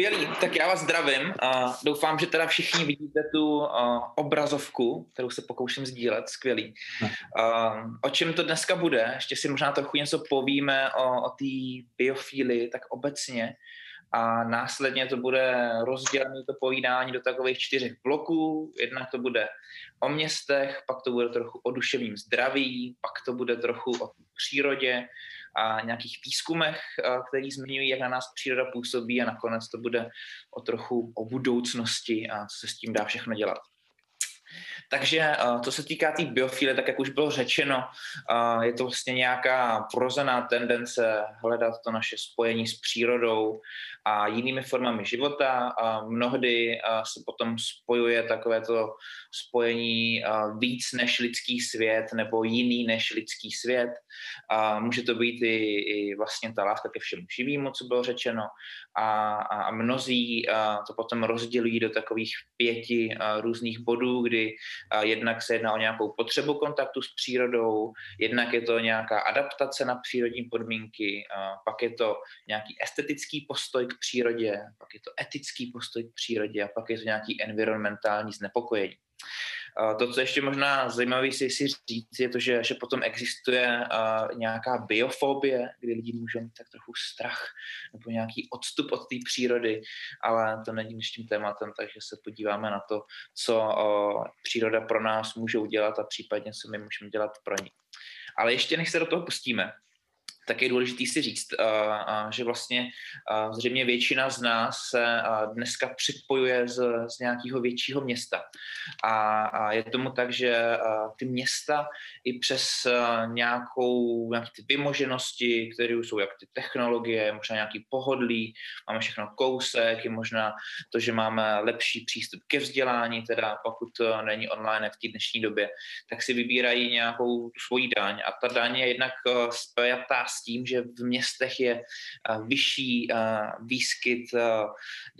Skvělý, tak já vás zdravím. a doufám, že teda všichni vidíte tu obrazovku, kterou se pokouším sdílet. Skvělý. o čem to dneska bude? Ještě si možná trochu něco povíme o, o té biofílii, tak obecně. A následně to bude rozdělené to povídání do takových čtyřech bloků. Jednak to bude o městech, pak to bude trochu o duševním zdraví, pak to bude trochu o přírodě, a nějakých výzkumech, který zmiňují, jak na nás příroda působí a nakonec to bude o trochu o budoucnosti a co se s tím dá všechno dělat. Takže co se týká té tý biofíly, tak jak už bylo řečeno, je to vlastně nějaká vrozená tendence hledat to naše spojení s přírodou a jinými formami života. A mnohdy se potom spojuje takové to spojení víc než lidský svět nebo jiný než lidský svět. A může to být i, i vlastně ta láska ke všemu živému, co bylo řečeno. A, a mnozí to potom rozdělují do takových pěti různých bodů, kdy jednak se jedná o nějakou potřebu kontaktu s přírodou, jednak je to nějaká adaptace na přírodní podmínky, pak je to nějaký estetický postoj k přírodě, pak je to etický postoj k přírodě a pak je to nějaký environmentální znepokojení. To, co ještě možná zajímavé si, si říct, je to, že, že potom existuje nějaká biofobie, kdy lidi můžou mít tak trochu strach nebo nějaký odstup od té přírody, ale to není dnešním tématem, takže se podíváme na to, co příroda pro nás může udělat a případně co my můžeme dělat pro ní. Ale ještě než se do toho pustíme, tak je důležité si říct, že vlastně zřejmě většina z nás se dneska připojuje z, z nějakého většího města. A je tomu tak, že ty města i přes nějakou, nějaké ty vymoženosti, které jsou jak ty technologie, možná nějaký pohodlí, máme všechno kousek, je možná to, že máme lepší přístup ke vzdělání, teda pokud není online v té dnešní době, tak si vybírají nějakou svoji daň. A ta daň je jednak spjatá s tím, že v městech je eh, vyšší eh, výskyt eh,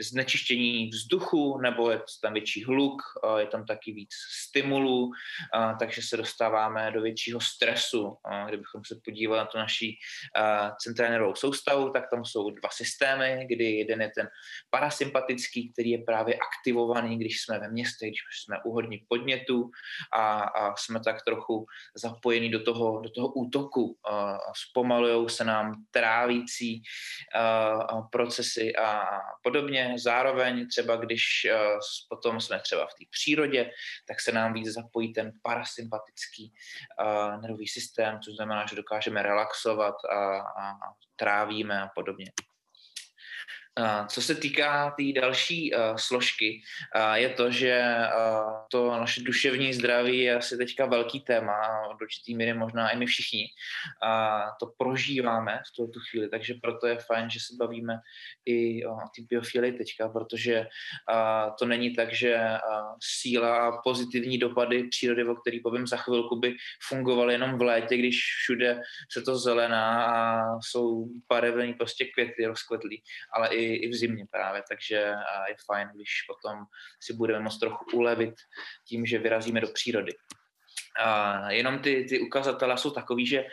znečištění vzduchu, nebo je tam větší hluk, je tam taky víc stimulů, takže se dostáváme do většího stresu. Kdybychom se podívali na tu naší centrální soustavu, tak tam jsou dva systémy, kdy jeden je ten parasympatický, který je právě aktivovaný, když jsme ve městě, když jsme u hodně podnětů a, a jsme tak trochu zapojení do toho, do toho útoku. Zpomalují se nám trávící uh, procesy a podobně. Zároveň třeba, když uh, potom jsme třeba v té přírodě, tak se nám víc zapojí ten parasympatický uh, nervový systém, což znamená, že dokážeme relaxovat a, a trávíme a podobně. Co se týká té tý další uh, složky, uh, je to, že uh, to naše duševní zdraví je asi teďka velký téma do určitý míry možná i my všichni to prožíváme v tuto chvíli, takže proto je fajn, že se bavíme i o té biofilii teďka, protože to není tak, že síla a pozitivní dopady přírody, o který povím za chvilku, by fungovaly jenom v létě, když všude se to zelená a jsou barevný prostě květy rozkvetlý, ale i i, v zimě právě, takže je fajn, když potom si budeme moct trochu ulevit tím, že vyrazíme do přírody. Uh, jenom ty, ty ukazatele jsou takový, že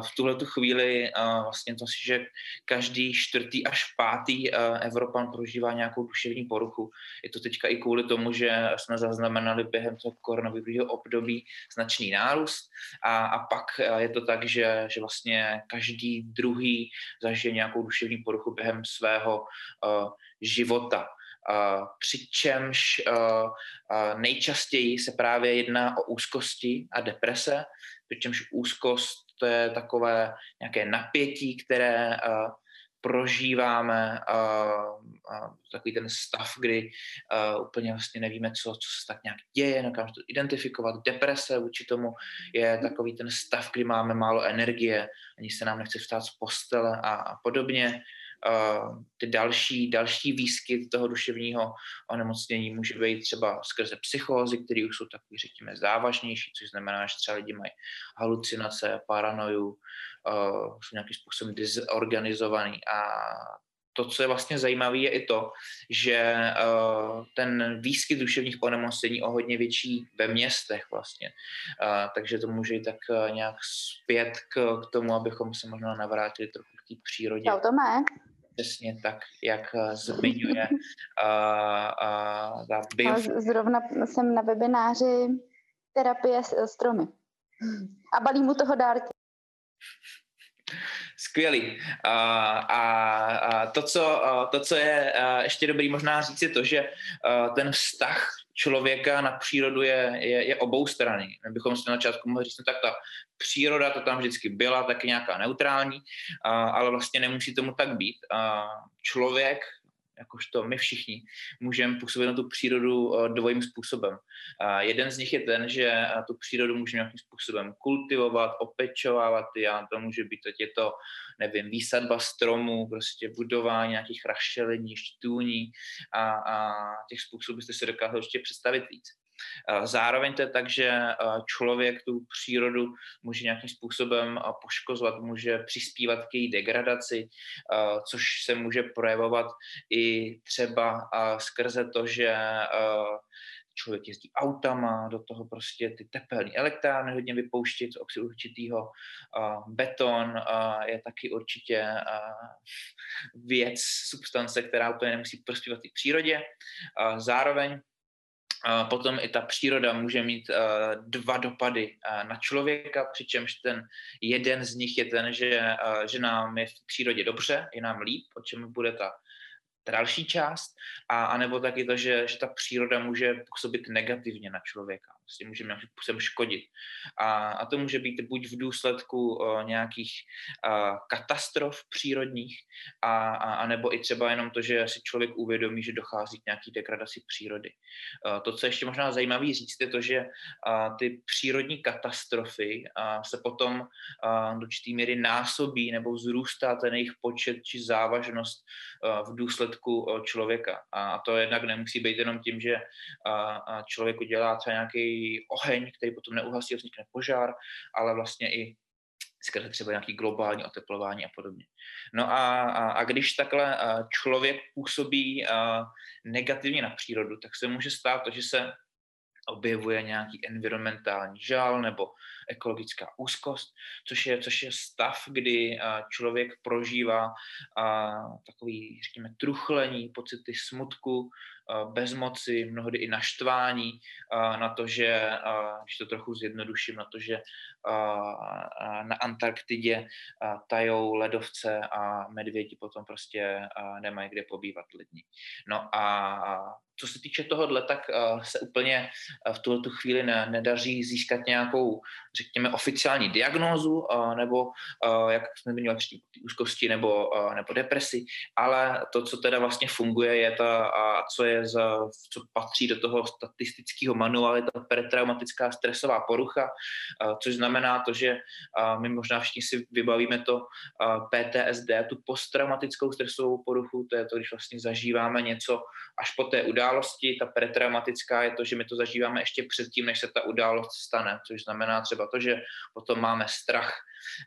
v tuhle tu chvíli vlastně to, že každý čtvrtý až pátý Evropan prožívá nějakou duševní poruchu. Je to teďka i kvůli tomu, že jsme zaznamenali během toho koronavirového období značný nárůst a, a pak je to tak, že, že vlastně každý druhý zažije nějakou duševní poruchu během svého života. Přičemž uh, uh, nejčastěji se právě jedná o úzkosti a deprese, přičemž úzkost to je takové nějaké napětí, které uh, prožíváme uh, uh, takový ten stav, kdy uh, úplně vlastně nevíme, co, co se tak nějak děje, nedokážeme to identifikovat. Deprese vůči tomu je takový ten stav, kdy máme málo energie, ani se nám nechce vstát z postele a, a podobně ty další, další výskyt toho duševního onemocnění může být třeba skrze psychózy, které už jsou takový, řekněme, závažnější, což znamená, že třeba lidi mají halucinace, paranoju, uh, jsou nějakým způsobem disorganizovaný a to, co je vlastně zajímavé, je i to, že uh, ten výskyt duševních onemocnění o hodně větší ve městech vlastně. Uh, takže to může jít tak nějak zpět k, k tomu, abychom se možná navrátili trochu k té přírodě. Čau, Tome. Přesně tak, jak uh, zmiňuje uh, uh, bio... Zrovna jsem na webináři terapie s stromy. A balí mu toho dárky. Skvělý. A, a, a to, co, to, co je ještě dobrý možná říct, je to, že ten vztah člověka na přírodu je, je, je obou strany. My bychom si na začátku mohli říct, no tak ta příroda to tam vždycky byla, taky nějaká neutrální, ale vlastně nemusí tomu tak být. Člověk jakožto my všichni, můžeme působit na tu přírodu eh, dvojím způsobem. A jeden z nich je ten, že eh, tu přírodu můžeme nějakým způsobem kultivovat, opečovávat, já to může být, teď je to, nevím, výsadba stromů, prostě budování nějakých rašelení, štůní a, a těch způsobů jste si dokázali ještě představit víc. Zároveň to je tak, že člověk tu přírodu může nějakým způsobem poškozovat, může přispívat k její degradaci, což se může projevovat i třeba skrze to, že člověk jezdí autama, do toho prostě ty tepelné elektrárny hodně vypouštět z oxidu určitýho. beton je taky určitě věc, substance, která úplně nemusí prospívat i přírodě. Zároveň Potom i ta příroda může mít dva dopady na člověka, přičemž ten jeden z nich je ten, že, že nám je v přírodě dobře, je nám líp, o čem bude ta další část, a, a nebo taky to, že, že ta příroda může působit negativně na člověka, prostě může nějakým způsobem škodit. A, a to může být buď v důsledku o, nějakých a, katastrof přírodních, a, a, a nebo i třeba jenom to, že si člověk uvědomí, že dochází k nějaký degradaci přírody. A, to, co je ještě možná zajímavé říct, je to, že a, ty přírodní katastrofy a, se potom a, do čtý míry násobí nebo vzrůstá ten jejich počet či závažnost a, v důsledku důsledku eh, člověka. A to jednak nemusí být jenom tím, že člověk udělá třeba nějaký oheň, který potom neuhasí vznikne požár, ale vlastně i skrze třeba nějaký globální oteplování a podobně. No a, a, a když takhle člověk působí negativně na přírodu, tak se může stát to, že se objevuje nějaký environmentální žal nebo ekologická úzkost, což je, což je stav, kdy člověk prožívá takový, řekněme, truchlení, pocity smutku, bezmoci, mnohdy i naštvání na to, že, když to trochu zjednoduším, na to, že na Antarktidě tajou ledovce a medvědi potom prostě nemají kde pobývat lidní. No a co se týče tohohle, tak se úplně v tuhle chvíli nedaří získat nějakou, řekněme, oficiální diagnózu, nebo jak jsme měli úzkosti nebo, nebo depresi, ale to, co teda vlastně funguje, je ta, a co je za, co patří do toho statistického manuálu, je ta pretraumatická stresová porucha, což znamená to, že my možná všichni si vybavíme to PTSD, tu posttraumatickou stresovou poruchu, to je to, když vlastně zažíváme něco až po té události, ta pretraumatická je to, že my to zažíváme ještě předtím, než se ta událost stane, což znamená třeba to, že potom máme strach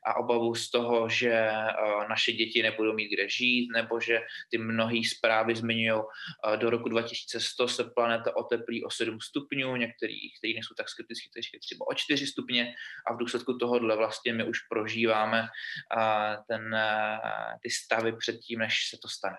a obavu z toho, že eh, naše děti nebudou mít kde žít, nebo že ty mnohé zprávy zmiňují, eh, do roku 2100 se planeta oteplí o 7 stupňů, některý, který nejsou tak skeptický, kteří třeba o 4 stupně a v důsledku tohohle vlastně my už prožíváme eh, ten, ty stavy předtím, než se to stane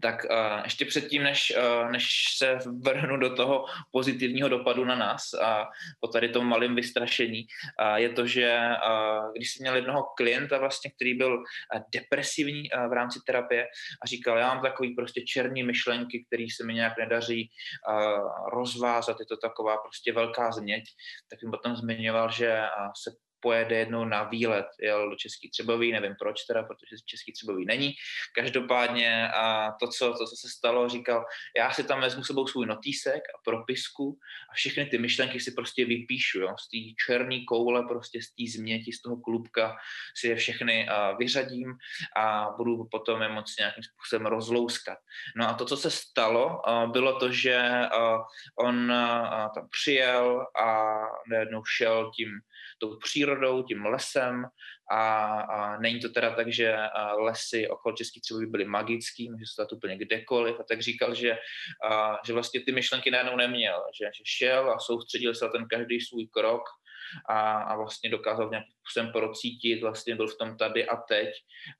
tak uh, ještě předtím, než, uh, než se vrhnu do toho pozitivního dopadu na nás a po tady tom malém vystrašení, uh, je to, že uh, když jsem měl jednoho klienta vlastně, který byl uh, depresivní uh, v rámci terapie a říkal, já mám takový prostě černý myšlenky, který se mi nějak nedaří uh, rozvázat, je to taková prostě velká změť, tak jim potom zmiňoval, že uh, se pojede jednou na výlet, jel do Český Třebový, nevím proč teda, protože Český Třebový není. Každopádně a to, co, to, co se stalo, říkal, já si tam vezmu sebou svůj notýsek a propisku a všechny ty myšlenky si prostě vypíšu, jo, z té černé koule, prostě z té změti, z toho klubka si je všechny a, vyřadím a budu potom je moc nějakým způsobem rozlouskat. No a to, co se stalo, a, bylo to, že a, on a, tam přijel a najednou šel tím tou přírodou, tím lesem. A, a není to teda tak, že lesy okolo Českých třeba by byly magický, může se to úplně kdekoliv. A tak říkal, že, a, že vlastně ty myšlenky najednou neměl, že, že šel a soustředil se na ten každý svůj krok a, a vlastně dokázal nějakým způsobem procítit, vlastně byl v tom tady a teď.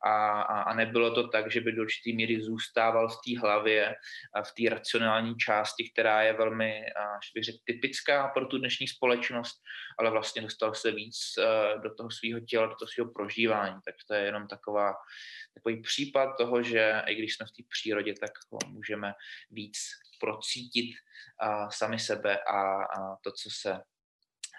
A, a, a nebylo to tak, že by do určitý míry zůstával v té hlavě, v té racionální části, která je velmi, až bych řekl, typická pro tu dnešní společnost, ale vlastně dostal se víc uh, do toho svého těla, do toho svého prožívání, tak to je jenom taková, takový případ toho, že i když jsme v té přírodě, tak můžeme víc procítit uh, sami sebe a, a to, co se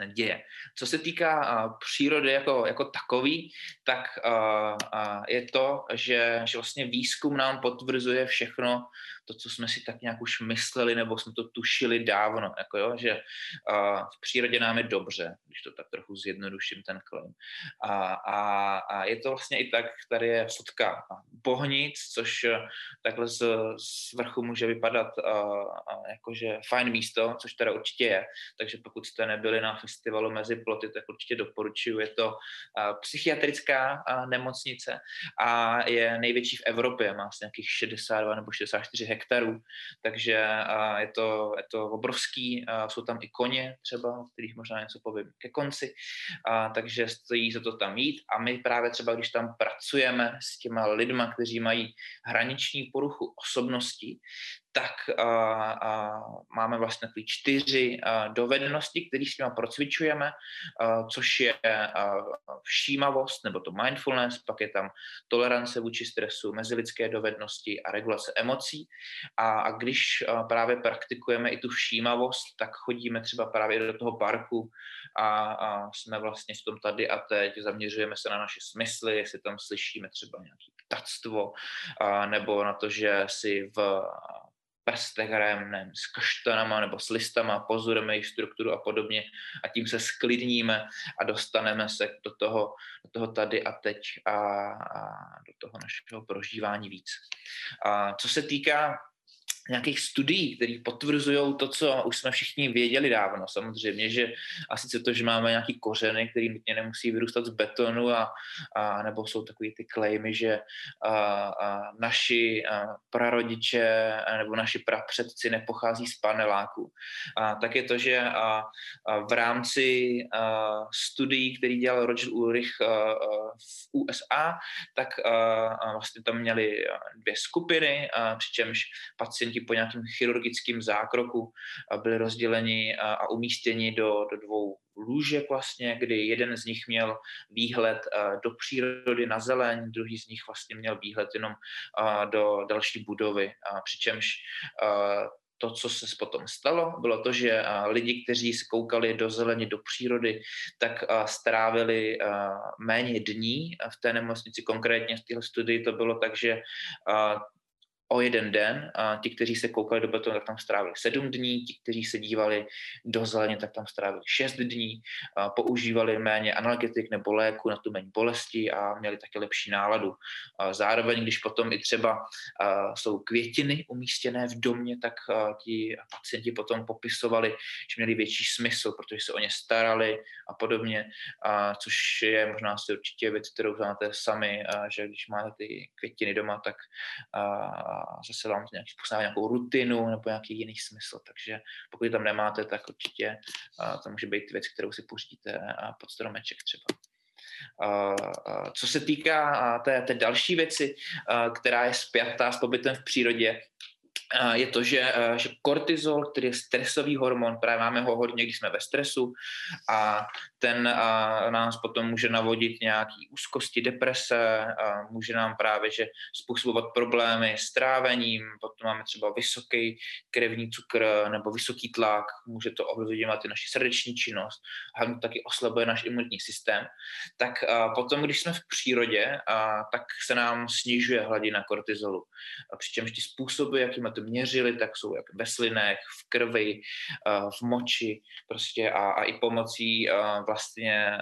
děje. Co se týká uh, přírody jako, jako takový, tak uh, uh, je to, že, že vlastně výzkum nám potvrzuje všechno, to, co jsme si tak nějak už mysleli, nebo jsme to tušili dávno, jako jo, že uh, v přírodě nám je dobře, když to tak trochu zjednoduším ten claim. A, a, a je to vlastně i tak, tady je fotka bohnic, což takhle z, z vrchu může vypadat uh, jakože fajn místo, což teda určitě je, takže pokud jste nebyli na festivalu mezi ploty, tak určitě doporučuji, je to uh, psychiatrická uh, nemocnice a je největší v Evropě, má asi nějakých 62 nebo 64 hektarů. Takže je to, je to obrovský, jsou tam i koně třeba, o kterých možná něco povím ke konci, takže stojí se to tam jít. A my právě třeba, když tam pracujeme s těma lidma, kteří mají hraniční poruchu osobnosti, tak uh, uh, máme vlastně takové čtyři uh, dovednosti, které s nimi procvičujeme, uh, což je uh, všímavost nebo to mindfulness, pak je tam tolerance vůči stresu, mezilidské dovednosti a regulace emocí. A, a když uh, právě praktikujeme i tu všímavost, tak chodíme třeba právě do toho parku a, jsme vlastně v tom tady a teď, zaměřujeme se na naše smysly, jestli tam slyšíme třeba nějaké ptactvo, nebo na to, že si v prstech hrajeme s kaštanama nebo s listama, pozorujeme jejich strukturu a podobně a tím se sklidníme a dostaneme se do toho, do toho tady a teď a, a do toho našeho prožívání víc. A co se týká nějakých studií, které potvrzují to, co už jsme všichni věděli dávno. Samozřejmě, že a sice to, že máme nějaký kořeny, které nutně nemusí vyrůstat z betonu a, a nebo jsou takový ty klejmy, že a, a naši a prarodiče a, nebo naši prapředci nepochází z paneláku. A, tak je to, že a, a v rámci a, studií, který dělal Roger Ulrich a, a v USA, tak a, a vlastně tam měli dvě skupiny, a, přičemž pacienti pacienti po nějakém chirurgickém zákroku byli rozděleni a umístěni do, do dvou lůžek vlastně, kdy jeden z nich měl výhled do přírody na zeleň, druhý z nich vlastně měl výhled jenom do další budovy, přičemž to, co se potom stalo, bylo to, že lidi, kteří se koukali do zeleně, do přírody, tak strávili méně dní v té nemocnici. Konkrétně v téhle studii to bylo tak, že o jeden den a ti, kteří se koukali do betonu, tak tam strávili sedm dní, ti, kteří se dívali do zeleně, tak tam strávili šest dní, a používali méně analgetik nebo léku na tu méně bolesti a měli také lepší náladu. A zároveň, když potom i třeba a, jsou květiny umístěné v domě, tak a, ti pacienti potom popisovali, že měli větší smysl, protože se o ně starali a podobně, a, což je možná si určitě věc, kterou znáte sami, a, že když máte ty květiny doma, tak a, zase vám to nějaký způsobem nějakou rutinu nebo nějaký jiný smysl. Takže pokud tam nemáte, tak určitě to může být věc, kterou si pořídíte pod stromeček třeba. Co se týká té, té další věci, která je spjatá s pobytem v přírodě, je to, že, že kortizol, který je stresový hormon, právě máme ho hodně, když jsme ve stresu a ten a, nás potom může navodit nějaký úzkosti, deprese, a může nám právě že způsobovat problémy s trávením, potom máme třeba vysoký krevní cukr nebo vysoký tlak, může to ovlivňovat i naši srdeční činnost, hlavně taky oslabuje náš imunitní systém. Tak a, potom, když jsme v přírodě, a, tak se nám snižuje hladina kortizolu. A přičemž ty způsoby, jakými to měřili, tak jsou jak ve slinech, v krvi, v moči prostě a, a i pomocí vlastně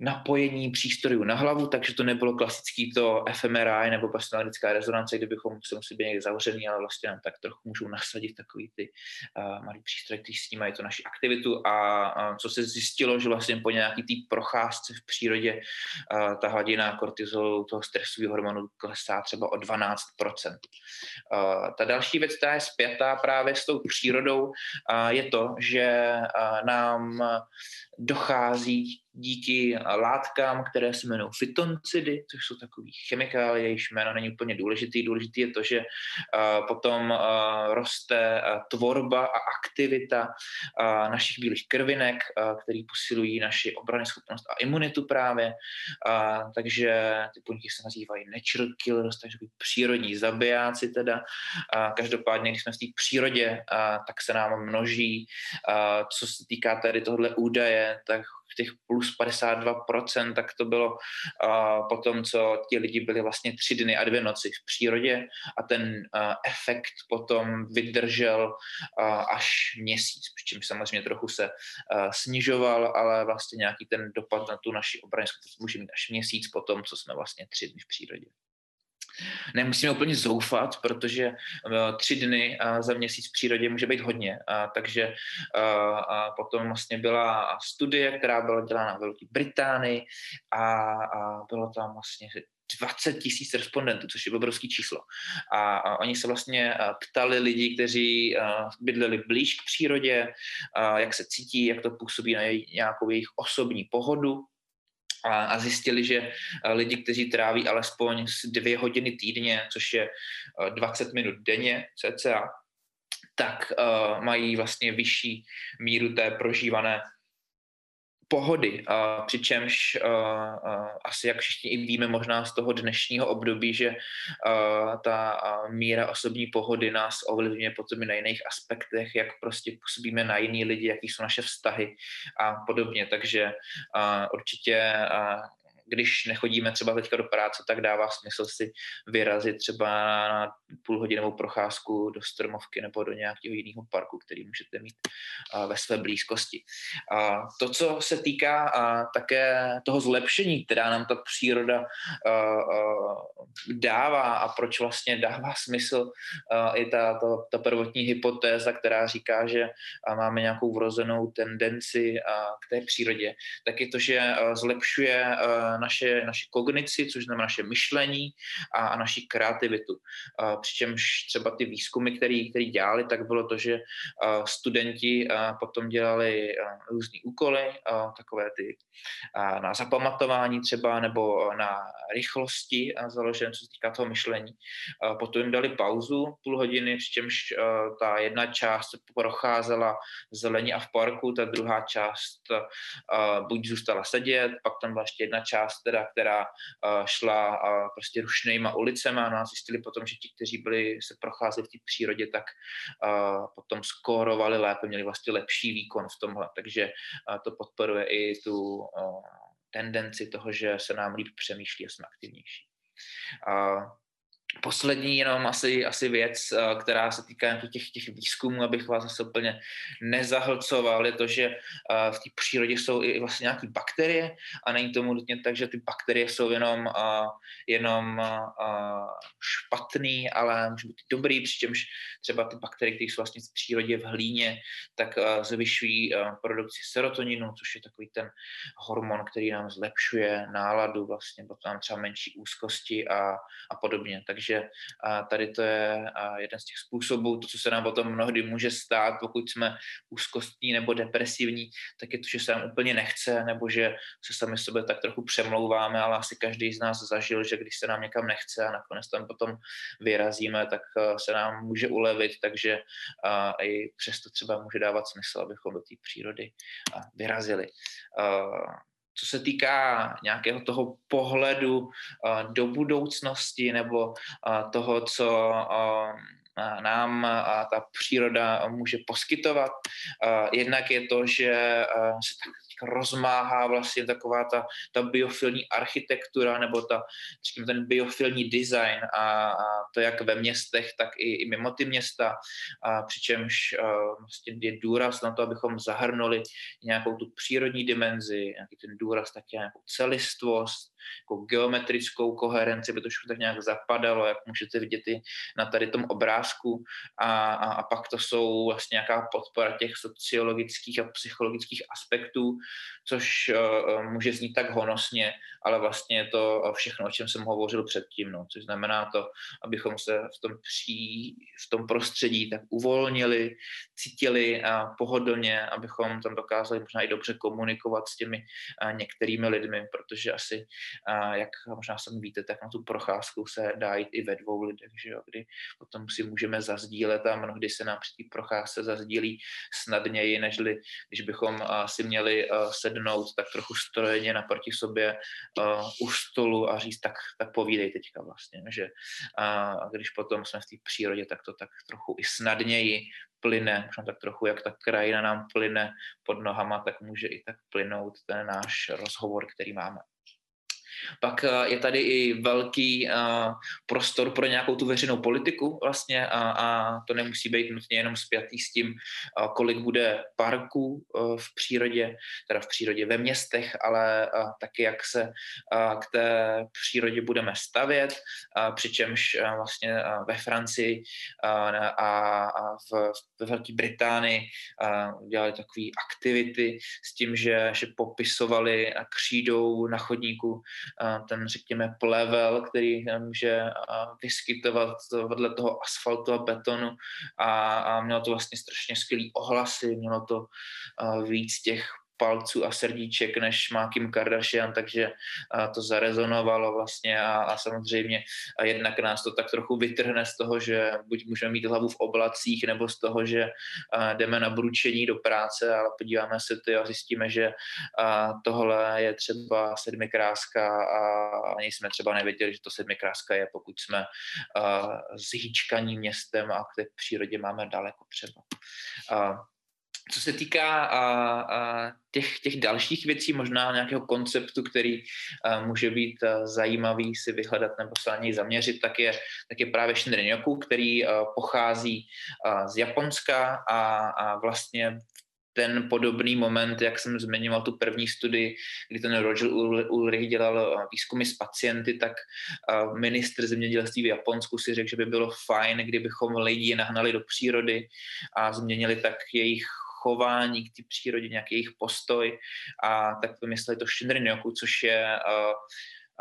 napojení přístrojů na hlavu, takže to nebylo klasický to fMRI nebo magnetická rezonance, kdybychom se museli být někde zavřený, ale vlastně nám tak trochu můžou nasadit takový ty uh, malý přístroj, který snímají to naši aktivitu a uh, co se zjistilo, že vlastně po nějaký té procházce v přírodě uh, ta hladina kortizolu, toho stresového hormonu klesá třeba o 12%. Uh, ta další věc, která je zpětá právě s tou přírodou, uh, je to, že uh, nám dochází díky látkám, které se jmenují fytoncidy, což jsou takové chemikálie, jejichž jméno není úplně důležitý. Důležitý je to, že potom roste tvorba a aktivita našich bílých krvinek, který posilují naši obrany schopnost a imunitu právě. Takže ty buňky se nazývají natural killers, takže přírodní zabijáci teda. Každopádně, když jsme v té přírodě, tak se nám množí. Co se týká tady tohle údaje, tak těch plus 52%, tak to bylo po tom, co ti lidi byli vlastně tři dny a dvě noci v přírodě a ten efekt potom vydržel až měsíc, přičemž samozřejmě trochu se snižoval, ale vlastně nějaký ten dopad na tu naši obranu může mít až měsíc po tom, co jsme vlastně tři dny v přírodě nemusíme úplně zoufat, protože uh, tři dny uh, za měsíc v přírodě může být hodně. Uh, takže potom vlastně byla studie, která byla dělána v Velké Británii a, bylo tam vlastně 20 tisíc respondentů, což je obrovský číslo. A, a oni se vlastně ptali lidí, kteří bydleli blíž k přírodě, jak se cítí, jak to působí na jej, nějakou jejich osobní pohodu, a, a zjistili, že eh, lidi, kteří tráví alespoň dvě hodiny týdně, což je 20 eh, minut denně cca, tak uh, mají vlastně vyšší míru té prožívané pohody, a přičemž a, a, asi jak všichni i víme možná z toho dnešního období, že a, ta a míra osobní pohody nás ovlivňuje potom i na jiných aspektech, jak prostě působíme na jiný lidi, jaký jsou naše vztahy a podobně, takže a, určitě a, když nechodíme třeba teďka do práce, tak dává smysl si vyrazit třeba na půlhodinovou procházku do stromovky nebo do nějakého jiného parku, který můžete mít ve své blízkosti. A to, co se týká také toho zlepšení, která nám ta příroda dává a proč vlastně dává smysl i ta, ta, ta prvotní hypotéza, která říká, že máme nějakou vrozenou tendenci k té přírodě, tak je to, že zlepšuje naše, naše kognici, což znamená naše myšlení a, a naši kreativitu. A přičemž třeba ty výzkumy, který, který dělali, tak bylo to, že a, studenti a, potom dělali různé úkoly, a, takové ty a, na zapamatování třeba nebo na rychlosti založené, co se týká toho myšlení. A potom jim dali pauzu půl hodiny, přičemž ta jedna část procházela zelení a v parku, ta druhá část buď zůstala sedět, pak tam byla ještě jedna část část, teda, která uh, šla uh, prostě rušnýma ulicema no a zjistili potom, že ti, kteří byli, se procházeli v té přírodě, tak uh, potom skórovali lépe, měli vlastně lepší výkon v tomhle, takže to podporuje i tu tendenci toho, že se nám líp přemýšlí a jsme aktivnější. Poslední jenom asi, asi věc, eh, která se týká těch, těch výzkumů, abych vás zase úplně nezahlcoval, je to, že eh, v té přírodě jsou i vlastně nějaké bakterie a není tomu nutně tak, že ty bakterie jsou jenom, eh, jenom špatný, ale může být dobrý, přičemž třeba ty bakterie, které jsou vlastně v přírodě v hlíně, tak zvyšují produkci serotoninu, což je takový ten hormon, který nám zlepšuje náladu, vlastně potom třeba menší úzkosti a, a podobně. Takže takže tady to je jeden z těch způsobů, to, co se nám potom mnohdy může stát, pokud jsme úzkostní nebo depresivní, tak je to, že se nám úplně nechce, nebo že se sami sebe tak trochu přemlouváme, ale asi každý z nás zažil, že když se nám někam nechce a nakonec tam potom vyrazíme, tak se nám může ulevit, takže i přesto třeba může dávat smysl, abychom do té přírody vyrazili co se týká nějakého toho pohledu uh, do budoucnosti nebo uh, toho, co uh, nám ta příroda může poskytovat. Jednak je to, že se tak rozmáhá vlastně taková ta, ta biofilní architektura nebo ta, říkám, ten biofilní design a, a to jak ve městech, tak i, i mimo ty města, a přičemž a, vlastně je důraz na to, abychom zahrnuli nějakou tu přírodní dimenzi, nějaký ten důraz taky nějakou celistvost, jako geometrickou koherenci, by to všechno tak nějak zapadalo, jak můžete vidět i na tady tom obrázku. A, a, a pak to jsou vlastně nějaká podpora těch sociologických a psychologických aspektů, což uh, může znít tak honosně, ale vlastně je to všechno, o čem jsem hovořil předtím, no, což znamená to, abychom se v tom, pří, v tom prostředí tak uvolnili, cítili pohodlně, abychom tam dokázali možná i dobře komunikovat s těmi některými lidmi, protože asi jak možná sami víte, tak na tu procházku se dá jít i ve dvou lidech, že jo, kdy potom si můžeme zazdílet a mnohdy se nám při té procházce zazdílí snadněji, nežli když bychom si měli sednout tak trochu strojeně naproti sobě u stolu a říct, tak, tak povídej teďka vlastně, že a když potom jsme v té přírodě, tak to tak trochu i snadněji plyne, možná tak trochu, jak ta krajina nám plyne pod nohama, tak může i tak plynout ten náš rozhovor, který máme. Pak eh, je tady i velký eh, prostor pro nějakou tu veřejnou politiku vlastně a, a to nemusí být nutně jenom spjatý s tím, eh, kolik bude parků v přírodě, teda v přírodě ve městech, ale taky jak se k té přírodě budeme stavět, přičemž vlastně ve Francii a v, ve Velké Británii dělali takové aktivity s tím, že, že popisovali křídou na chodníku ten, řekněme, plevel, který může vyskytovat vedle toho asfaltu a betonu. A, a mělo to vlastně strašně skvělý ohlasy, mělo to víc těch palců a srdíček, než má Kim Kardashian, takže to zarezonovalo vlastně a, a samozřejmě a jednak nás to tak trochu vytrhne z toho, že buď můžeme mít hlavu v oblacích, nebo z toho, že jdeme na bručení do práce, ale podíváme se to a zjistíme, že tohle je třeba sedmikráska a ani jsme třeba nevěděli, že to sedmikráska je, pokud jsme zhýčkaní městem a k té přírodě máme daleko třeba. Co se týká a, a těch, těch dalších věcí, možná nějakého konceptu, který a, může být a, zajímavý si vyhledat nebo se na něj zaměřit, tak je, tak je právě Shinrin-yoku, který a, pochází a, z Japonska a, a vlastně ten podobný moment, jak jsem zmiňoval tu první studii, kdy ten Roger Ulrich dělal výzkumy s pacienty, tak ministr zemědělství v Japonsku si řekl, že by bylo fajn, kdybychom lidi nahnali do přírody a změnili tak jejich chování k té přírodě, nějaký jejich postoj a tak vymysleli to Shinrin-yoku, což je uh,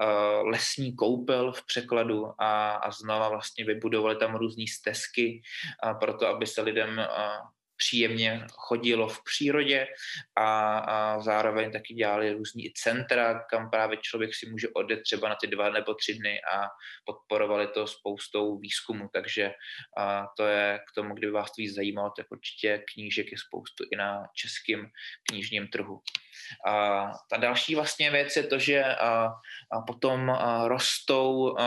uh, lesní koupel v překladu a, a znova vlastně vybudovali tam různé stezky uh, pro to, aby se lidem uh, příjemně chodilo v přírodě a, a zároveň taky dělali různý centra, kam právě člověk si může odjet třeba na ty dva nebo tři dny a podporovali to spoustou výzkumu, takže a to je k tomu, kdyby vás to víc zajímalo, tak určitě knížek je spoustu i na českém knižním trhu. A ta další vlastně věc je to, že a, a potom a rostou a,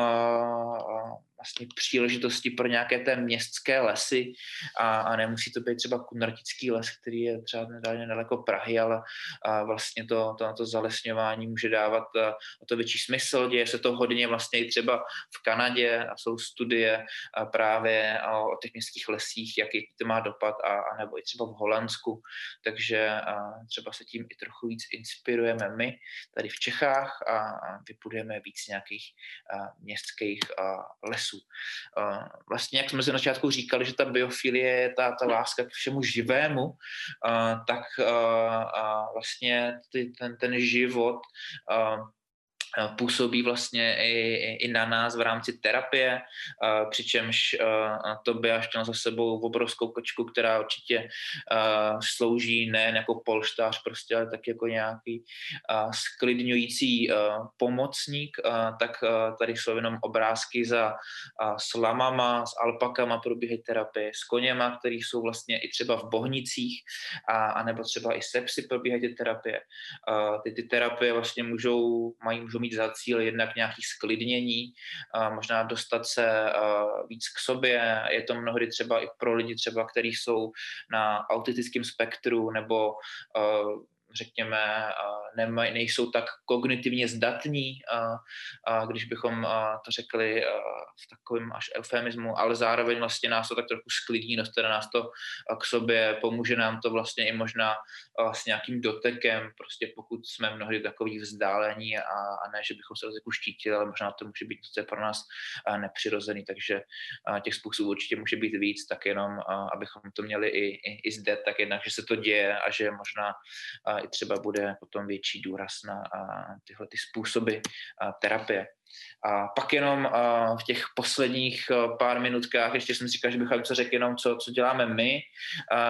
a vlastně příležitosti pro nějaké té městské lesy a, a nemusí to být třeba kunratický les, který je třeba nedaleko Prahy, ale a vlastně to, to, to zalesňování může dávat o to větší smysl. Děje se to hodně vlastně i třeba v Kanadě a jsou studie a právě o, o těch městských lesích, jaký to má dopad a, a nebo i třeba v Holandsku, takže a třeba se tím i trochu víc inspirujeme my tady v Čechách a, a vybudujeme víc nějakých a, městských a, lesů lesů. Vlastně, jak jsme se na začátku říkali, že ta biofilie je ta, ta láska k všemu živému, tak vlastně ten, ten život působí vlastně i, i na nás v rámci terapie, přičemž to by až měl za sebou obrovskou kočku, která určitě slouží ne jako polštář prostě, ale tak jako nějaký sklidňující pomocník, tak tady jsou jenom obrázky za slamama, s alpakama probíhají terapie, s koněma, který jsou vlastně i třeba v bohnicích, a, a nebo třeba i se psy probíhají ty terapie. Ty, ty terapie vlastně můžou, mají můžou můžou mít za cíl jednak nějaký sklidnění, možná dostat se víc k sobě. Je to mnohdy třeba i pro lidi třeba, kteří jsou na autistickém spektru nebo řekněme, nemaj, nejsou tak kognitivně zdatní, když bychom to řekli v takovém až eufemismu, ale zároveň vlastně nás to tak trochu sklidní, dostane nás to k sobě, pomůže nám to vlastně i možná s nějakým dotekem, prostě pokud jsme mnohdy takový vzdálení a, a ne, že bychom se jako štítili, ale možná to může být to pro nás nepřirozený, takže těch způsobů určitě může být víc, tak jenom abychom to měli i, i, i zde, tak jednak, že se to děje a že možná i třeba bude potom větší důraz na tyhle ty způsoby terapie. A pak jenom v těch posledních pár minutkách ještě jsem si říkal, že bychom co řekl jenom, co, co děláme my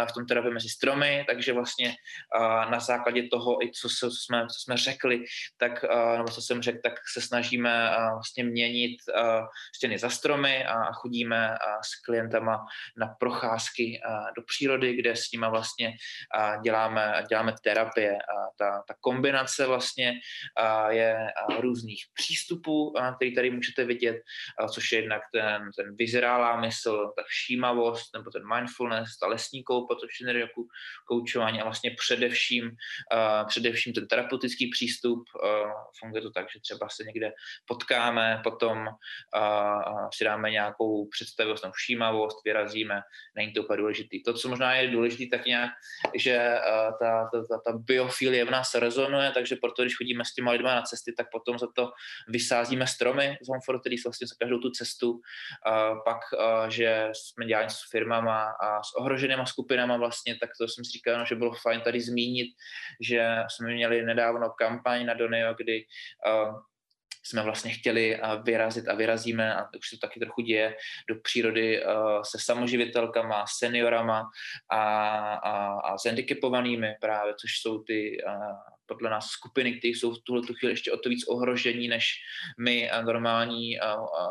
v tom terapii mezi stromy, takže vlastně na základě toho, i co, co, jsme, co jsme řekli, tak, nebo co jsem řekl, tak se snažíme vlastně měnit stěny za stromy a chodíme s klientama na procházky do přírody, kde s nimi vlastně děláme, děláme terapie. A ta, ta kombinace vlastně je různých přístupů, který tady můžete vidět, což je jednak ten, ten vyzrálá mysl, ta všímavost, nebo ten mindfulness, ta lesní koupa, to je jako koučování a vlastně především, především ten terapeutický přístup. Funguje to tak, že třeba se někde potkáme, potom si dáme nějakou představivost, nebo všímavost, vyrazíme, není to úplně důležitý. To, co možná je důležité, tak nějak, že ta, ta, ta, ta biofilie v nás rezonuje, takže proto, když chodíme s těma lidma na cesty, tak potom za to vysázíme stromy z Homefor, který vlastně za každou tu cestu, a pak, a, že jsme dělali s firmama a s ohroženýma skupinama vlastně, tak to jsem si říkal, no, že bylo fajn tady zmínit, že jsme měli nedávno kampaň na Donio, kdy a, jsme vlastně chtěli vyrazit a vyrazíme, a už se to taky trochu děje, do přírody se samoživitelkama, seniorama a, a, a s handicapovanými právě, což jsou ty podle nás skupiny, které jsou v tuhle chvíli ještě o to víc ohrožení než my a normální a, a,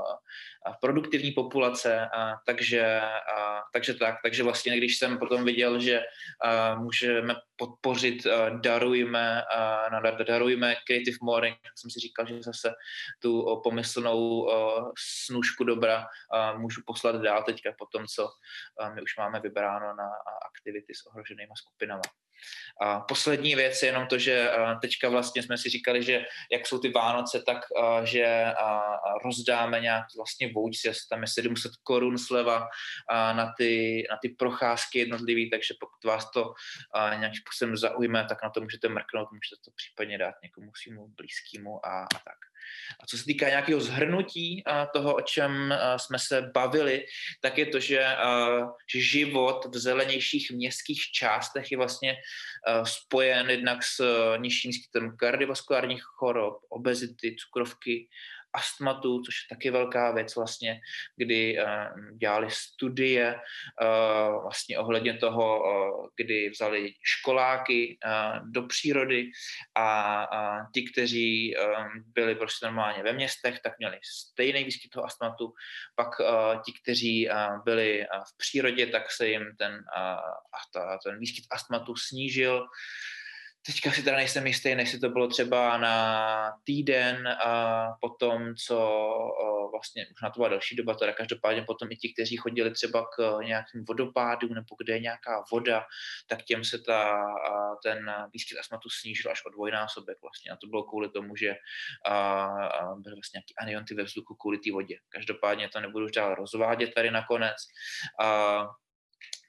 a produktivní populace. A, takže, a, takže tak, takže vlastně když jsem potom viděl, že a, můžeme podpořit a, darujme, a, na, darujme Creative Morning, tak jsem si říkal, že zase tu pomyslnou o, snůžku dobra a, můžu poslat dál teďka po tom, co a, my už máme vybráno na aktivity s ohroženými skupinami. A poslední věc je jenom to, že teďka vlastně jsme si říkali, že jak jsou ty Vánoce, tak že rozdáme nějak vlastně voucher, tam je 700 korun sleva na ty, na ty procházky jednotlivý, takže pokud vás to nějak způsobem zaujme, tak na to můžete mrknout, můžete to případně dát někomu svýmu blízkému a, a tak. A co se týká nějakého zhrnutí toho, o čem jsme se bavili, tak je to, že život v zelenějších městských částech je vlastně spojen jednak s nižším skytem kardiovaskulárních chorob, obezity, cukrovky, astmatu, což je taky velká věc vlastně, kdy uh, dělali studie uh, vlastně ohledně toho, uh, kdy vzali školáky do přírody a ti, kteří byli prostě normálně ve městech, tak měli stejný výskyt toho astmatu, pak ti, kteří byli v přírodě, tak se jim ten, ten výskyt astmatu snížil. Teďka si teda nejsem jistý, jestli to bylo třeba na týden a potom, co vlastně už na to byla další doba, teda každopádně potom i ti, kteří chodili třeba k nějakým vodopádům nebo kde je nějaká voda, tak těm se ta, ten výskyt astmatu snížil až o dvojnásobek vlastně. A to bylo kvůli tomu, že byly vlastně nějaký anionty ve vzduchu kvůli té vodě. Každopádně to nebudu už dál rozvádět tady nakonec. A,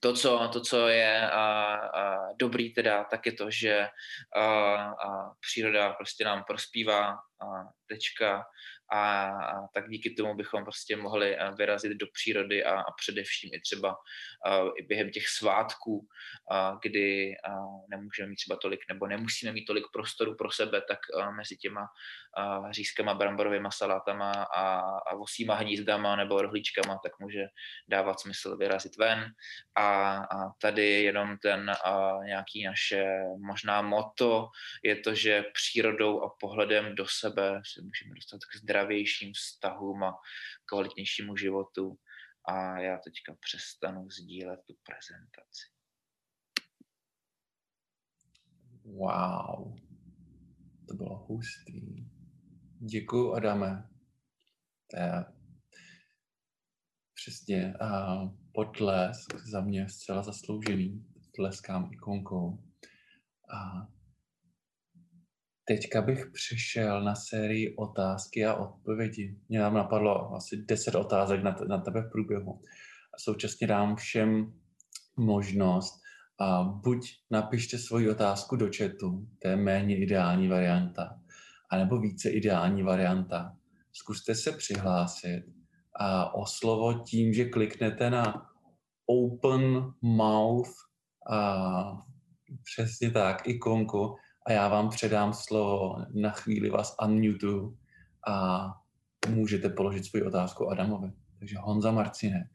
to, co, to, co je a, a dobrý teda, tak je to, že a, a příroda prostě nám prospívá a tečka a, tak díky tomu bychom prostě mohli eh, vyrazit do přírody a, především i třeba a, i během těch svátků, a, kdy nemůžeme mít třeba tolik nebo nemusíme mít tolik prostoru pro sebe, tak mezi těma řízkama, bramborovými salátama a, vosíma hnízdama nebo rohlíčkama, tak může dávat smysl vyrazit ven. A, tady jenom ten nějaký naše možná moto je to, že přírodou a pohledem do sebe se můžeme dostat k zdraví zdravějším vztahům a kvalitnějšímu životu. A já teďka přestanu sdílet tu prezentaci. Wow, to bylo hustý. Děkuji, Adame. To je přesně uh, potlesk za mě zcela zasloužený. Tleskám ikonkou. A teďka bych přišel na sérii otázky a odpovědi. Mě nám napadlo asi 10 otázek na, na tebe v průběhu. A současně dám všem možnost, a buď napište svoji otázku do chatu, to je méně ideální varianta, anebo více ideální varianta. Zkuste se přihlásit a o slovo tím, že kliknete na open mouth a přesně tak, ikonku a já vám předám slovo, na chvíli vás unmutu a můžete položit svoji otázku Adamovi. Takže Honza Marcinek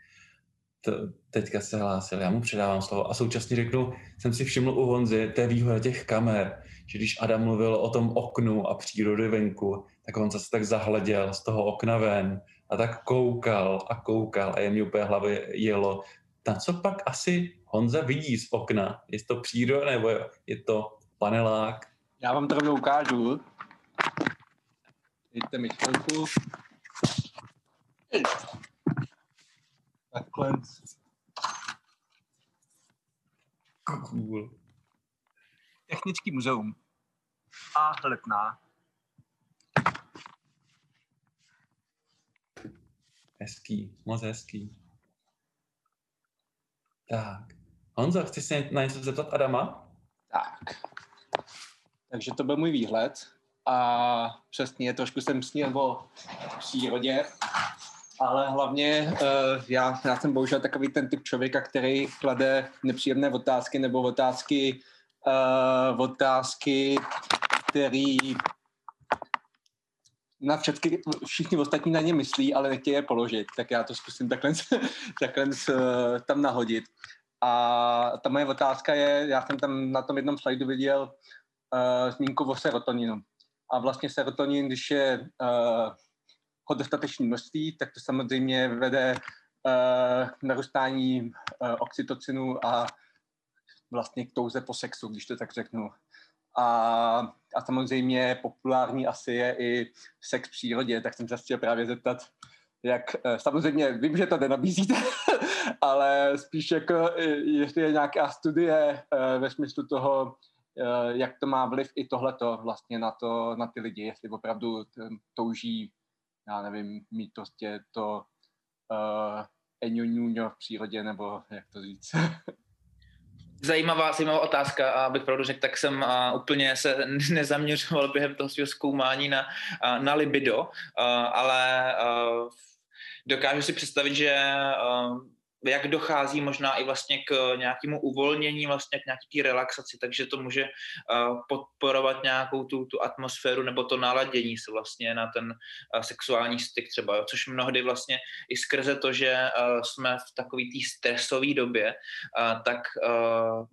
to, teďka se hlásil, já mu předávám slovo a současně řeknu, jsem si všiml u Honzy té výhoda těch kamer, že když Adam mluvil o tom oknu a přírody venku, tak on se tak zahleděl z toho okna ven a tak koukal a koukal a je mi úplně hlavě jelo. Na co pak asi Honza vidí z okna? Je to příroda nebo je to panelák? Já vám to rovnou ukážu. Dejte mi chvilku. Takhle. Cool. Technický muzeum. A letná. Hezký, moc hezký. Tak. Honzo, chci se na něco zeptat Adama? Tak. Takže to byl můj výhled. A přesně trošku jsem snil o přírodě ale hlavně uh, já, já jsem bohužel takový ten typ člověka, který klade nepříjemné otázky nebo otázky, uh, otázky, který na všechny, všichni ostatní na ně myslí, ale nechtějí je položit, tak já to zkusím takhle, takhle uh, tam nahodit. A ta moje otázka je, já jsem tam na tom jednom slajdu viděl uh, zmínku o serotoninu. A vlastně serotonin, když je uh, ho dostatečné množství, tak to samozřejmě vede uh, k narůstání uh, oxytocinu a vlastně k touze po sexu, když to tak řeknu. A, a samozřejmě populární asi je i sex v přírodě, tak jsem se chtěl právě zeptat, jak, samozřejmě vím, že to nenabízíte, ale spíš jako, jestli je nějaká studie uh, ve smyslu toho, uh, jak to má vliv i tohleto vlastně na, to, na ty lidi, jestli opravdu touží já nevím, mít prostě to uh, eňuňuňo v přírodě, nebo jak to říct. Zajímavá, zajímavá otázka a abych pravdu řekl, tak jsem uh, úplně se nezaměřoval během toho svého zkoumání na, uh, na libido, uh, ale uh, dokážu si představit, že uh, jak dochází možná i vlastně k nějakému uvolnění, vlastně k nějaký relaxaci, takže to může uh, podporovat nějakou tu, tu atmosféru nebo to naladění se vlastně na ten uh, sexuální styk třeba, jo? což mnohdy vlastně i skrze to, že jsme v takové té stresové době, tak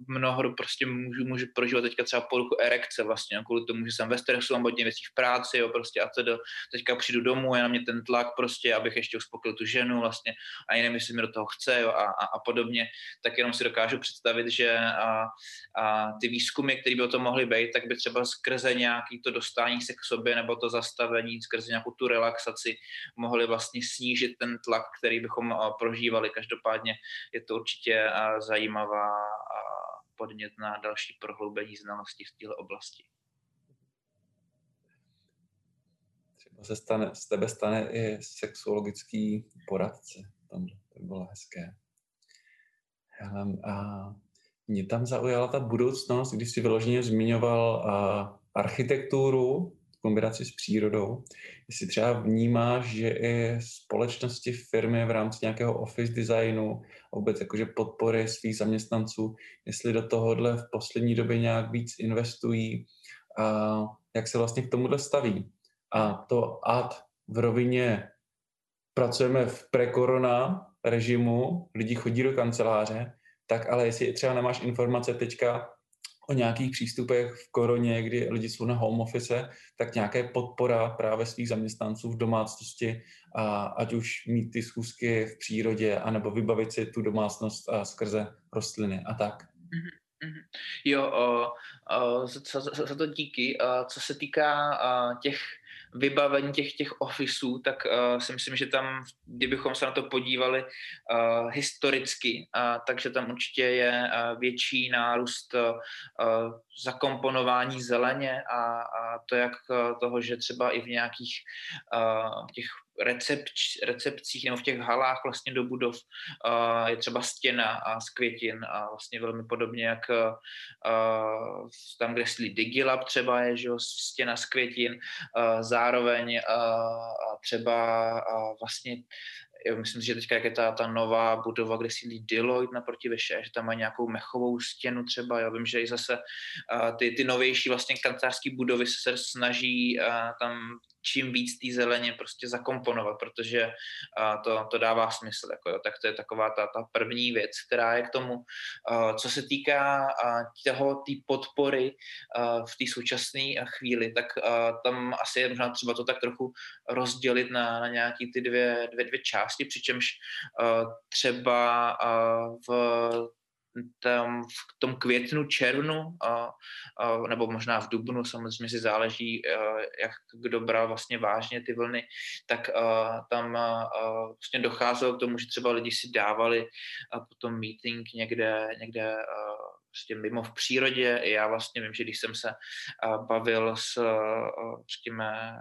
mnoho prostě můžu, můžu prožívat teďka třeba poruchu erekce vlastně, kvůli tomu, že jsem ve stresu, mám hodně věcí v práci, jo, prostě a teda teďka přijdu domů, je na mě ten tlak prostě, abych ještě uspokojil tu ženu vlastně a nevím, jestli mi do toho chce, jo, a, a, a podobně, tak jenom si dokážu představit, že a, a ty výzkumy, které by o tom mohly být, tak by třeba skrze nějaký to dostání se k sobě nebo to zastavení, skrze nějakou tu relaxaci mohly vlastně snížit ten tlak, který bychom prožívali. Každopádně je to určitě zajímavá podnět na další prohloubení znalostí v této oblasti. Třeba se stane, z tebe stane i sexuologický poradce. Tam to bylo hezké. Hele, a mě tam zaujala ta budoucnost, když si vyloženě zmiňoval a, architekturu v kombinaci s přírodou. Jestli třeba vnímáš, že i společnosti, firmy v rámci nějakého office designu, vůbec jakože podpory svých zaměstnanců, jestli do tohohle v poslední době nějak víc investují, a jak se vlastně k tomuhle staví. A to ad v rovině pracujeme v pre-korona režimu, lidi chodí do kanceláře, tak ale jestli třeba nemáš informace teďka o nějakých přístupech v koroně, kdy lidi jsou na home office, tak nějaké podpora právě svých zaměstnanců v domácnosti, a ať už mít ty schůzky v přírodě, anebo vybavit si tu domácnost a skrze rostliny a tak. Mm-hmm. Jo, o, o, za, za, za to díky. O, co se týká o, těch vybavení těch, těch ofisů, tak uh, si myslím, že tam, kdybychom se na to podívali uh, historicky, uh, takže tam určitě je uh, větší nárůst uh, zakomponování zeleně a, a to jak uh, toho, že třeba i v nějakých uh, těch recepč, recepcích nebo v těch halách vlastně do budov uh, je třeba stěna a z květin a vlastně velmi podobně jak uh, tam, kde sídlí Digilab třeba je, že jo, stěna z květin, uh, zároveň uh, třeba uh, vlastně jo, myslím že teďka jak je ta, ta nová budova, kde sídlí Deloitte naproti Veše, že tam má nějakou mechovou stěnu třeba, já vím, že i zase uh, ty, ty novější vlastně kancelářské budovy se snaží uh, tam čím víc té zeleně prostě zakomponovat, protože to, to dává smysl. Jako, jo. Tak to je taková ta, ta první věc, která je k tomu. Co se týká toho, té podpory v té současné chvíli, tak tam asi je možná třeba to tak trochu rozdělit na, na nějaký ty dvě, dvě, dvě části, přičemž třeba v tam v tom květnu, červnu, a, a, nebo možná v dubnu, samozřejmě si záleží, jak kdo bral vlastně vážně ty vlny, tak a, tam a, vlastně docházelo k tomu, že třeba lidi si dávali a potom meeting někde, někde a, prostě mimo v přírodě. Já vlastně vím, že když jsem se bavil s, řekněme,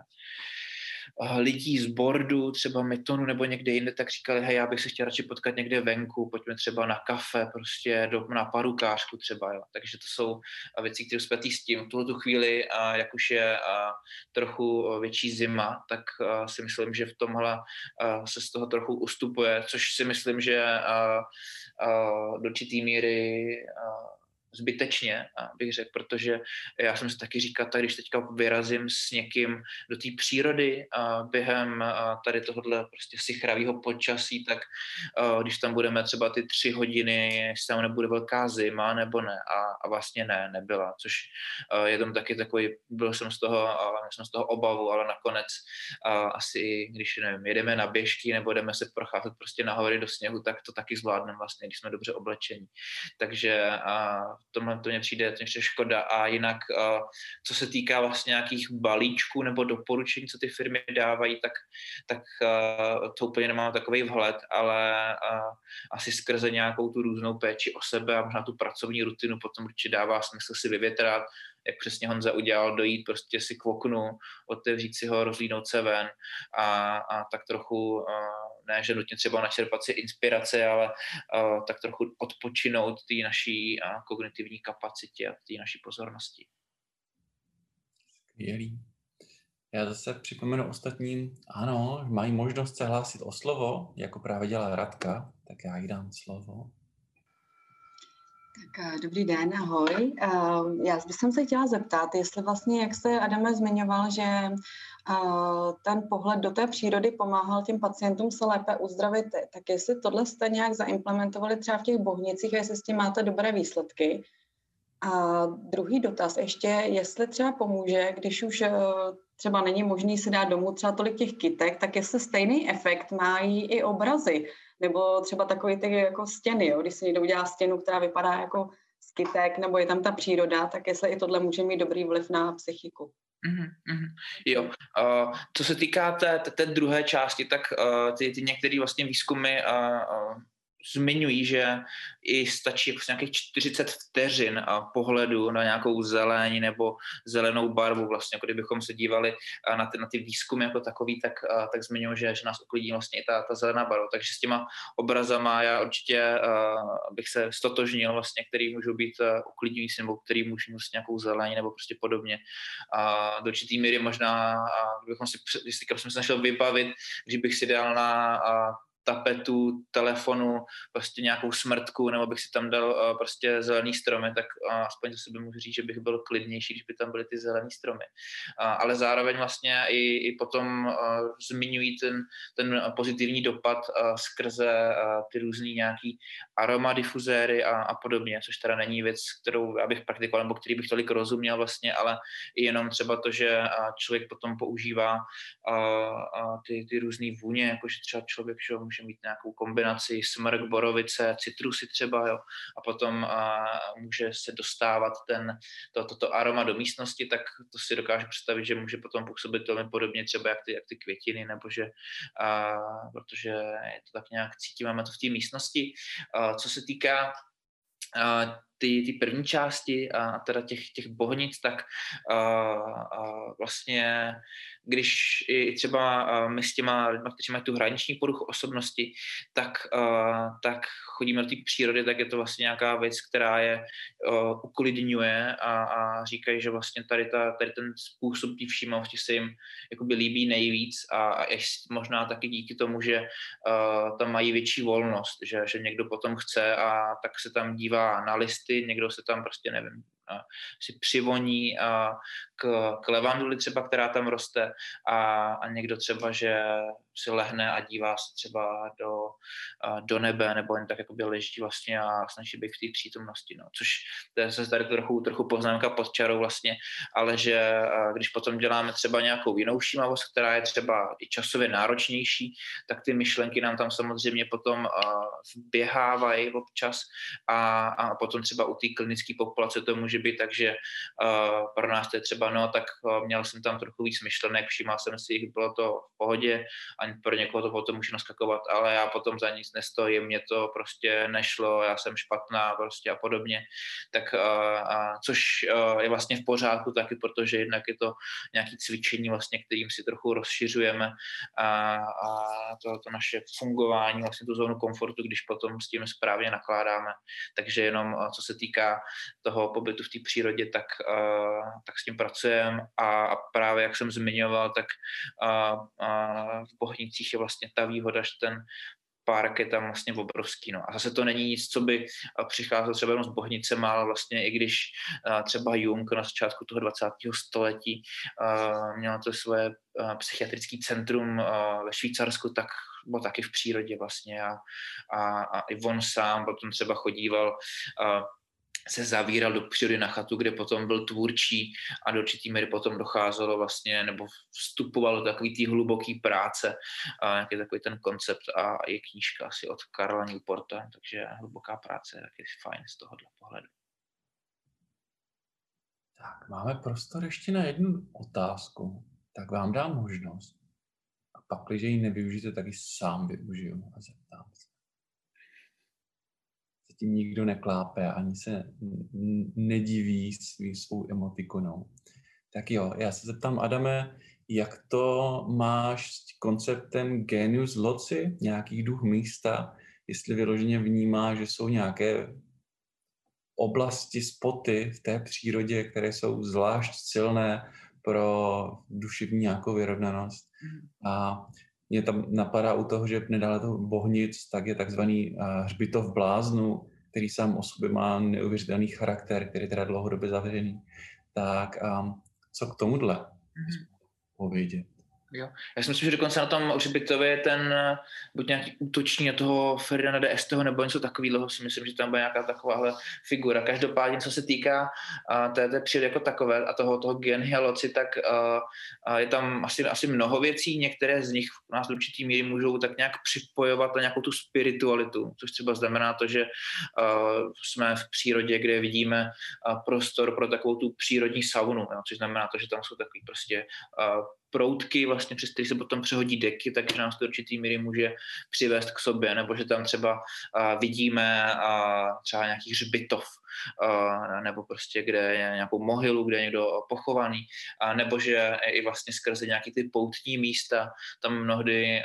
lidí z bordu, třeba Metonu nebo někde jinde, tak říkali, hej, já bych se chtěl radši potkat někde venku, pojďme třeba na kafe, prostě do, na parukářku třeba, jo. Takže to jsou věci, které spětý s tím. V tuhle tu chvíli, a jak už je a, trochu větší zima, tak si myslím, že v tomhle se z toho trochu ustupuje, což si myslím, že a, a, do určitý míry a, zbytečně, bych řekl, protože já jsem si taky říkal, tak když teďka vyrazím s někým do té přírody a během tady tohohle prostě sichravého počasí, tak když tam budeme třeba ty tři hodiny, jestli tam nebude velká zima nebo ne a, a vlastně ne, nebyla, což je tam taky takový, byl jsem z toho, jsem z toho obavu, ale nakonec asi, když nevím, jedeme na běžky nebo jdeme se procházet prostě na hory do sněhu, tak to taky zvládneme vlastně, když jsme dobře oblečení. Takže a tomhle to mě přijde ještě škoda. A jinak, co se týká vlastně nějakých balíčků nebo doporučení, co ty firmy dávají, tak, tak to úplně nemám takový vhled, ale asi skrze nějakou tu různou péči o sebe a možná tu pracovní rutinu potom určitě dává smysl si vyvětrat, jak přesně Honza udělal, dojít prostě si k oknu, otevřít si ho, rozlínout se ven a, a tak trochu ne, že nutně třeba načerpat si inspirace, ale uh, tak trochu odpočinout té naší uh, kognitivní kapacitě a té naší pozornosti. Skvělý. Já zase připomenu ostatním, ano, mají možnost se hlásit o slovo, jako právě dělá Radka, tak já jí dám slovo. Tak eh, dobrý den, ahoj. Eh, já bych se chtěla zeptat, jestli vlastně, jak jste Adame zmiňoval, že eh, ten pohled do té přírody pomáhal těm pacientům se lépe uzdravit, tak jestli tohle jste nějak zaimplementovali třeba v těch bohnicích jestli s tím máte dobré výsledky. A druhý dotaz ještě, jestli třeba pomůže, když už třeba není možný si dát domů třeba tolik těch kytek, tak jestli stejný efekt mají i obrazy nebo třeba takový ty jako stěny, jo? když si někdo udělá stěnu, která vypadá jako skytek, nebo je tam ta příroda, tak jestli i tohle může mít dobrý vliv na psychiku. Mm-hmm. Jo, uh, co se týká té, té, té druhé části, tak uh, ty, ty některé vlastně výzkumy uh, uh, zmiňují, že i stačí jako nějakých 40 vteřin a pohledu na nějakou zeleň nebo zelenou barvu, vlastně, jako kdybychom se dívali na ty, na ty výzkumy jako takový, tak, tak zmiňují, že, že nás uklidí vlastně i ta, ta zelená barva. Takže s těma obrazama já určitě uh, bych se stotožnil, vlastně, který můžou být uh, uklidňující nebo který můžou mít nějakou zeleň nebo prostě podobně. A do určitý míry možná, uh, kdybychom si, jestli jsem se našel vybavit, když bych si dal na uh, tapetu, telefonu, prostě nějakou smrtku, nebo bych si tam dal uh, prostě zelený stromy, tak uh, aspoň za sebe můžu říct, že bych byl klidnější, když by tam byly ty zelený stromy. Ale zároveň vlastně i, i potom uh, zmiňují ten, ten pozitivní dopad skrze ty různý nějaký aromadifuzéry a, a podobně, což teda není věc, kterou já bych praktikoval, nebo který bych tolik rozuměl vlastně, ale i jenom třeba to, že člověk potom používá ty, ty různé vůně, jakože třeba člověk že může mít nějakou kombinaci smrk, borovice, citrusy třeba, jo, a potom a, může se dostávat ten, to, toto aroma do místnosti, tak to si dokážu představit, že může potom působit velmi podobně třeba jak ty, jak ty květiny, nebo že, a, protože je to tak nějak cítíme to v té místnosti. A, co se týká ty, ty první části a teda těch, těch bohnic, tak a, a vlastně když i třeba my s těma lidmi, kteří mají tu hraniční poruchu osobnosti, tak, tak chodíme do té přírody, tak je to vlastně nějaká věc, která je uklidňuje a, a říkají, že vlastně tady, ta, tady ten způsob té všímavosti se jim jakoby líbí nejvíc a, a možná taky díky tomu, že tam mají větší volnost, že, že někdo potom chce a tak se tam dívá na listy, někdo se tam prostě, nevím, si přivoní k, k levanduli třeba, která tam roste a, a někdo třeba, že si lehne a dívá se třeba do, do nebe nebo jen tak jako by leží vlastně a snaží být v té přítomnosti, no. což to je zase tady trochu, trochu poznámka pod čarou vlastně, ale že když potom děláme třeba nějakou jinou všímavost, která je třeba i časově náročnější, tak ty myšlenky nám tam samozřejmě potom běhávají občas a, a potom třeba u té klinické populace to může být tak, že pro nás to je třeba, no tak měl jsem tam trochu víc myšlenek, všímal jsem si jich, bylo to v pohodě a pro někoho to potom může naskakovat, ale já potom za nic nestojím, mě to prostě nešlo, já jsem špatná prostě a podobně, tak a, a, což a, je vlastně v pořádku taky, protože jednak je to nějaké cvičení vlastně, kterým si trochu rozšiřujeme a, a to, to naše fungování, vlastně tu zónu komfortu, když potom s tím správně nakládáme. Takže jenom co se týká toho pobytu v té přírodě, tak, tak s tím pracujeme a, a právě jak jsem zmiňoval, tak a, a v Bohnicích je vlastně ta výhoda, že ten park je tam vlastně obrovský. No. A zase to není nic, co by přicházelo třeba jenom s bohnicem, ale vlastně i když třeba Jung na začátku toho 20. století měl to svoje psychiatrické centrum ve Švýcarsku, tak byl taky v přírodě vlastně a, a, a i on sám potom třeba chodíval se zavíral do přírody na chatu, kde potom byl tvůrčí a do určitý míry potom docházelo vlastně, nebo vstupovalo do takový té hluboký práce, a jak je takový ten koncept a je knížka asi od Karla Newporta, takže hluboká práce je taky fajn z tohohle pohledu. Tak, máme prostor ještě na jednu otázku. Tak vám dám možnost. A pak, když ji nevyužijete, tak ji sám využiju a zeptám se tím nikdo neklápe, ani se nediví svý, svou emotikonou. Tak jo, já se zeptám, Adame, jak to máš s konceptem genius loci, nějaký duch místa, jestli vyloženě vnímá, že jsou nějaké oblasti, spoty v té přírodě, které jsou zvlášť silné pro duševní nějakou vyrovnanost. Mhm. A mě tam napadá u toho, že nedále toho Bohnic, tak je takzvaný uh, hřbitov bláznu, který sám o sobě má neuvěřitelný charakter, který je teda dlouhodobě zavřený. Tak um, co k tomuhle mm-hmm. povědět? Jo. Já si myslím, že dokonce na tom Hřbitově je ten buď nějaký útoční na toho Ferdinanda de Esteho nebo něco takového, si myslím, že tam bude nějaká takováhle figura. Každopádně, co se týká uh, té, té přírody jako takové a toho, toho genialoci, tak uh, je tam asi, asi mnoho věcí, některé z nich nás do určitý míry můžou tak nějak připojovat na nějakou tu spiritualitu, což třeba znamená to, že jsme v přírodě, kde vidíme prostor pro takovou tu přírodní saunu, jo, což znamená to, že tam jsou takový prostě proutky, vlastně, přes které se potom přehodí deky, takže nás to určitý míry může přivést k sobě, nebo že tam třeba vidíme třeba nějaký hřbitov, nebo prostě kde je nějakou mohylu, kde je někdo pochovaný, nebo že i vlastně skrze nějaký ty poutní místa, tam mnohdy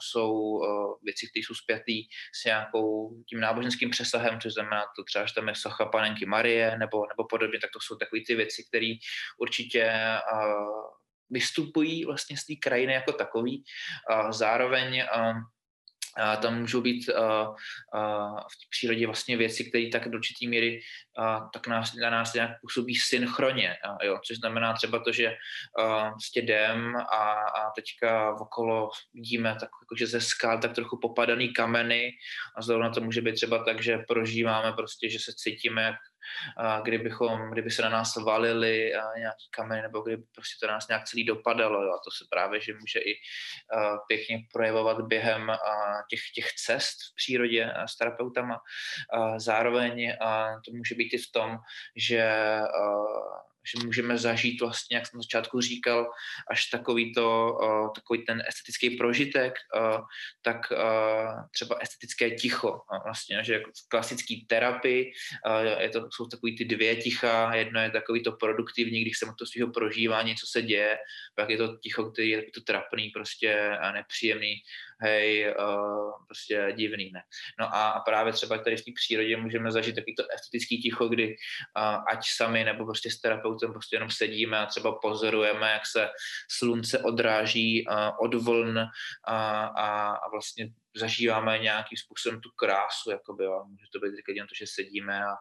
jsou věci, které jsou spjatý s nějakou tím náboženským přesahem, což znamená to třeba, že tam je socha panenky Marie, nebo, nebo podobně, tak to jsou takové ty věci, které určitě vystupují vlastně z té krajiny jako takový. Zároveň a tam můžou být uh, uh, v přírodě vlastně věci, které tak do určitý míry uh, tak nás, na nás nějak působí synchronně, uh, jo, což znamená třeba to, že prostě jdem a, a teďka okolo vidíme tak, jako, že ze skal tak trochu popadaný kameny a zrovna to může být třeba tak, že prožíváme prostě, že se cítíme a kdybychom, kdyby se na nás valili nějaký kameny, nebo kdyby prostě to na nás nějak celý dopadalo. Jo. A to se právě, že může i pěkně projevovat během těch, těch cest v přírodě s terapeutama. Zároveň to může být i v tom, že že můžeme zažít vlastně, jak jsem na začátku říkal, až takový, to, uh, takový ten estetický prožitek, uh, tak uh, třeba estetické ticho. Vlastně, že jako v klasické terapii je to, jsou takový ty dvě ticha, jedno je takový to produktivní, když jsem to svého prožívání, co se děje, pak je to ticho, který je to trapný, prostě a nepříjemný, hej, uh, prostě divný, ne. No a, a právě třeba tady v té přírodě můžeme zažít takový to estetický ticho, kdy uh, ať sami nebo prostě s terapeutem prostě jenom sedíme a třeba pozorujeme, jak se slunce odráží uh, od vln a, a, a vlastně zažíváme nějakým způsobem tu krásu, jakoby, jo. může to být jen to, že sedíme a,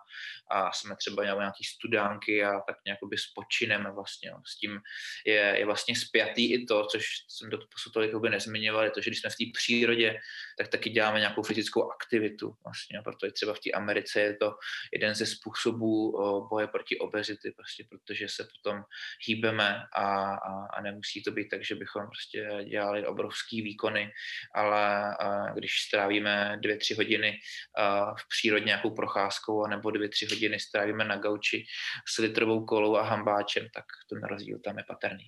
a jsme třeba nějaký studánky a tak nějakoby spočineme vlastně, jo. s tím je, je vlastně spjatý i to, což jsem do posud tolik nezmiňoval, je to, že když jsme v té přírodě, tak taky děláme nějakou fyzickou aktivitu vlastně, proto je třeba v té Americe je to jeden ze způsobů boje proti obezity, prostě protože se potom hýbeme a, a, a nemusí to být tak, že bychom prostě dělali obrovský výkony, ale když strávíme dvě, tři hodiny v přírodě nějakou procházkou, nebo dvě, tři hodiny strávíme na gauči s litrovou kolou a hambáčem, tak ten rozdíl tam je patrný.